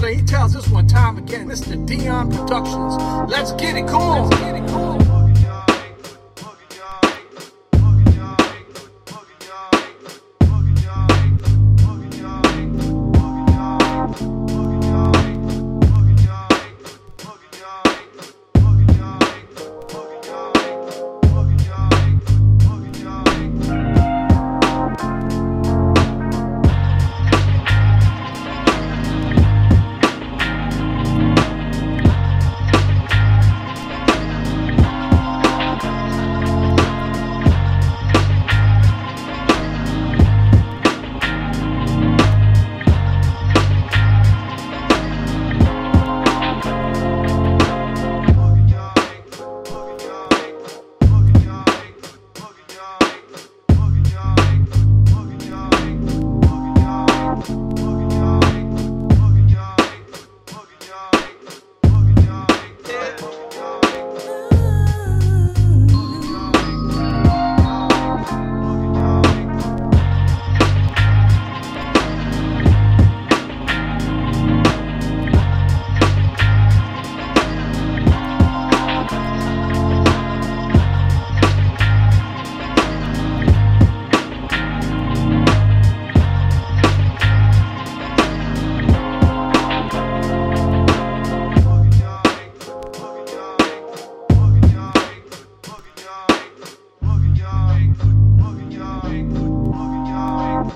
So he tells us one time again, Mr. Dion Productions. Let's get it, come on.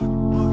Woo!